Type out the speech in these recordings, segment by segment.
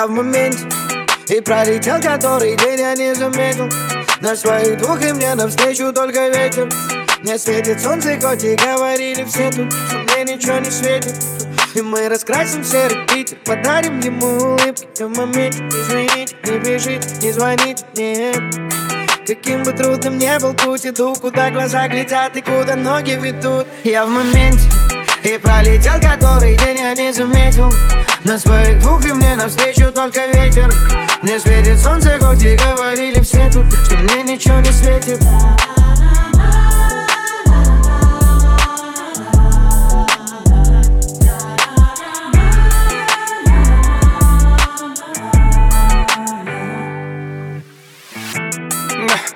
Я в моменте. И пролетел который день я не заметил. На своих двух и мне навстречу только ветер. Не светит солнце, хоть и говорили все тут Что мне ничего не светит. И мы раскрасим серый Питер Подарим ему улыбки. В моменте Извините, не бежите, не звоните, нет Каким бы трудным не был путь, иду Куда глаза глядят и куда ноги ведут. Я в моменте и пролетел который день я не заметил. На своих двух и мне навстречу только ветер. Не светит солнце, хоть и говорили все тут Что мне ничего не светит.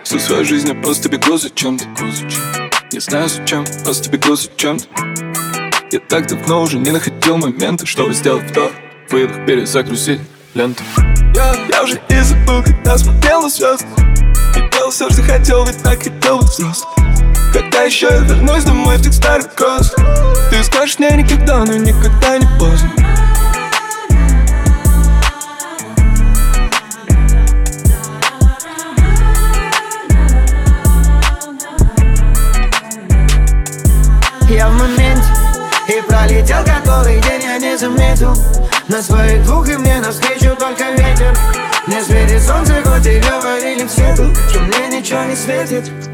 Всю свою жизнь я просто бегу за чем-то. Не знаю зачем, просто бегу за чем-то Я так давно уже не находил момента Чтобы сделать вдох, выдох, перезагрузить ленту. Я, я уже и забыл, когда смотрел на звезды И делал все, что хотел, ведь так хотел быть взрослым Когда еще я вернусь домой в тех старых кросс Ты скажешь мне никогда, но никогда не поздно. Я в моменте И пролетел который день я не заметил. На своих двух и мне навстречу только ветер. Не светит солнце, хоть и говорили все тут Что мне ничего не светит